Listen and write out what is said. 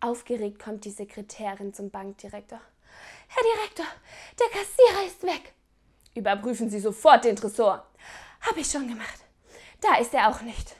Aufgeregt kommt die Sekretärin zum Bankdirektor. Herr Direktor, der Kassierer ist weg. Überprüfen Sie sofort den Tresor. Hab ich schon gemacht. Da ist er auch nicht.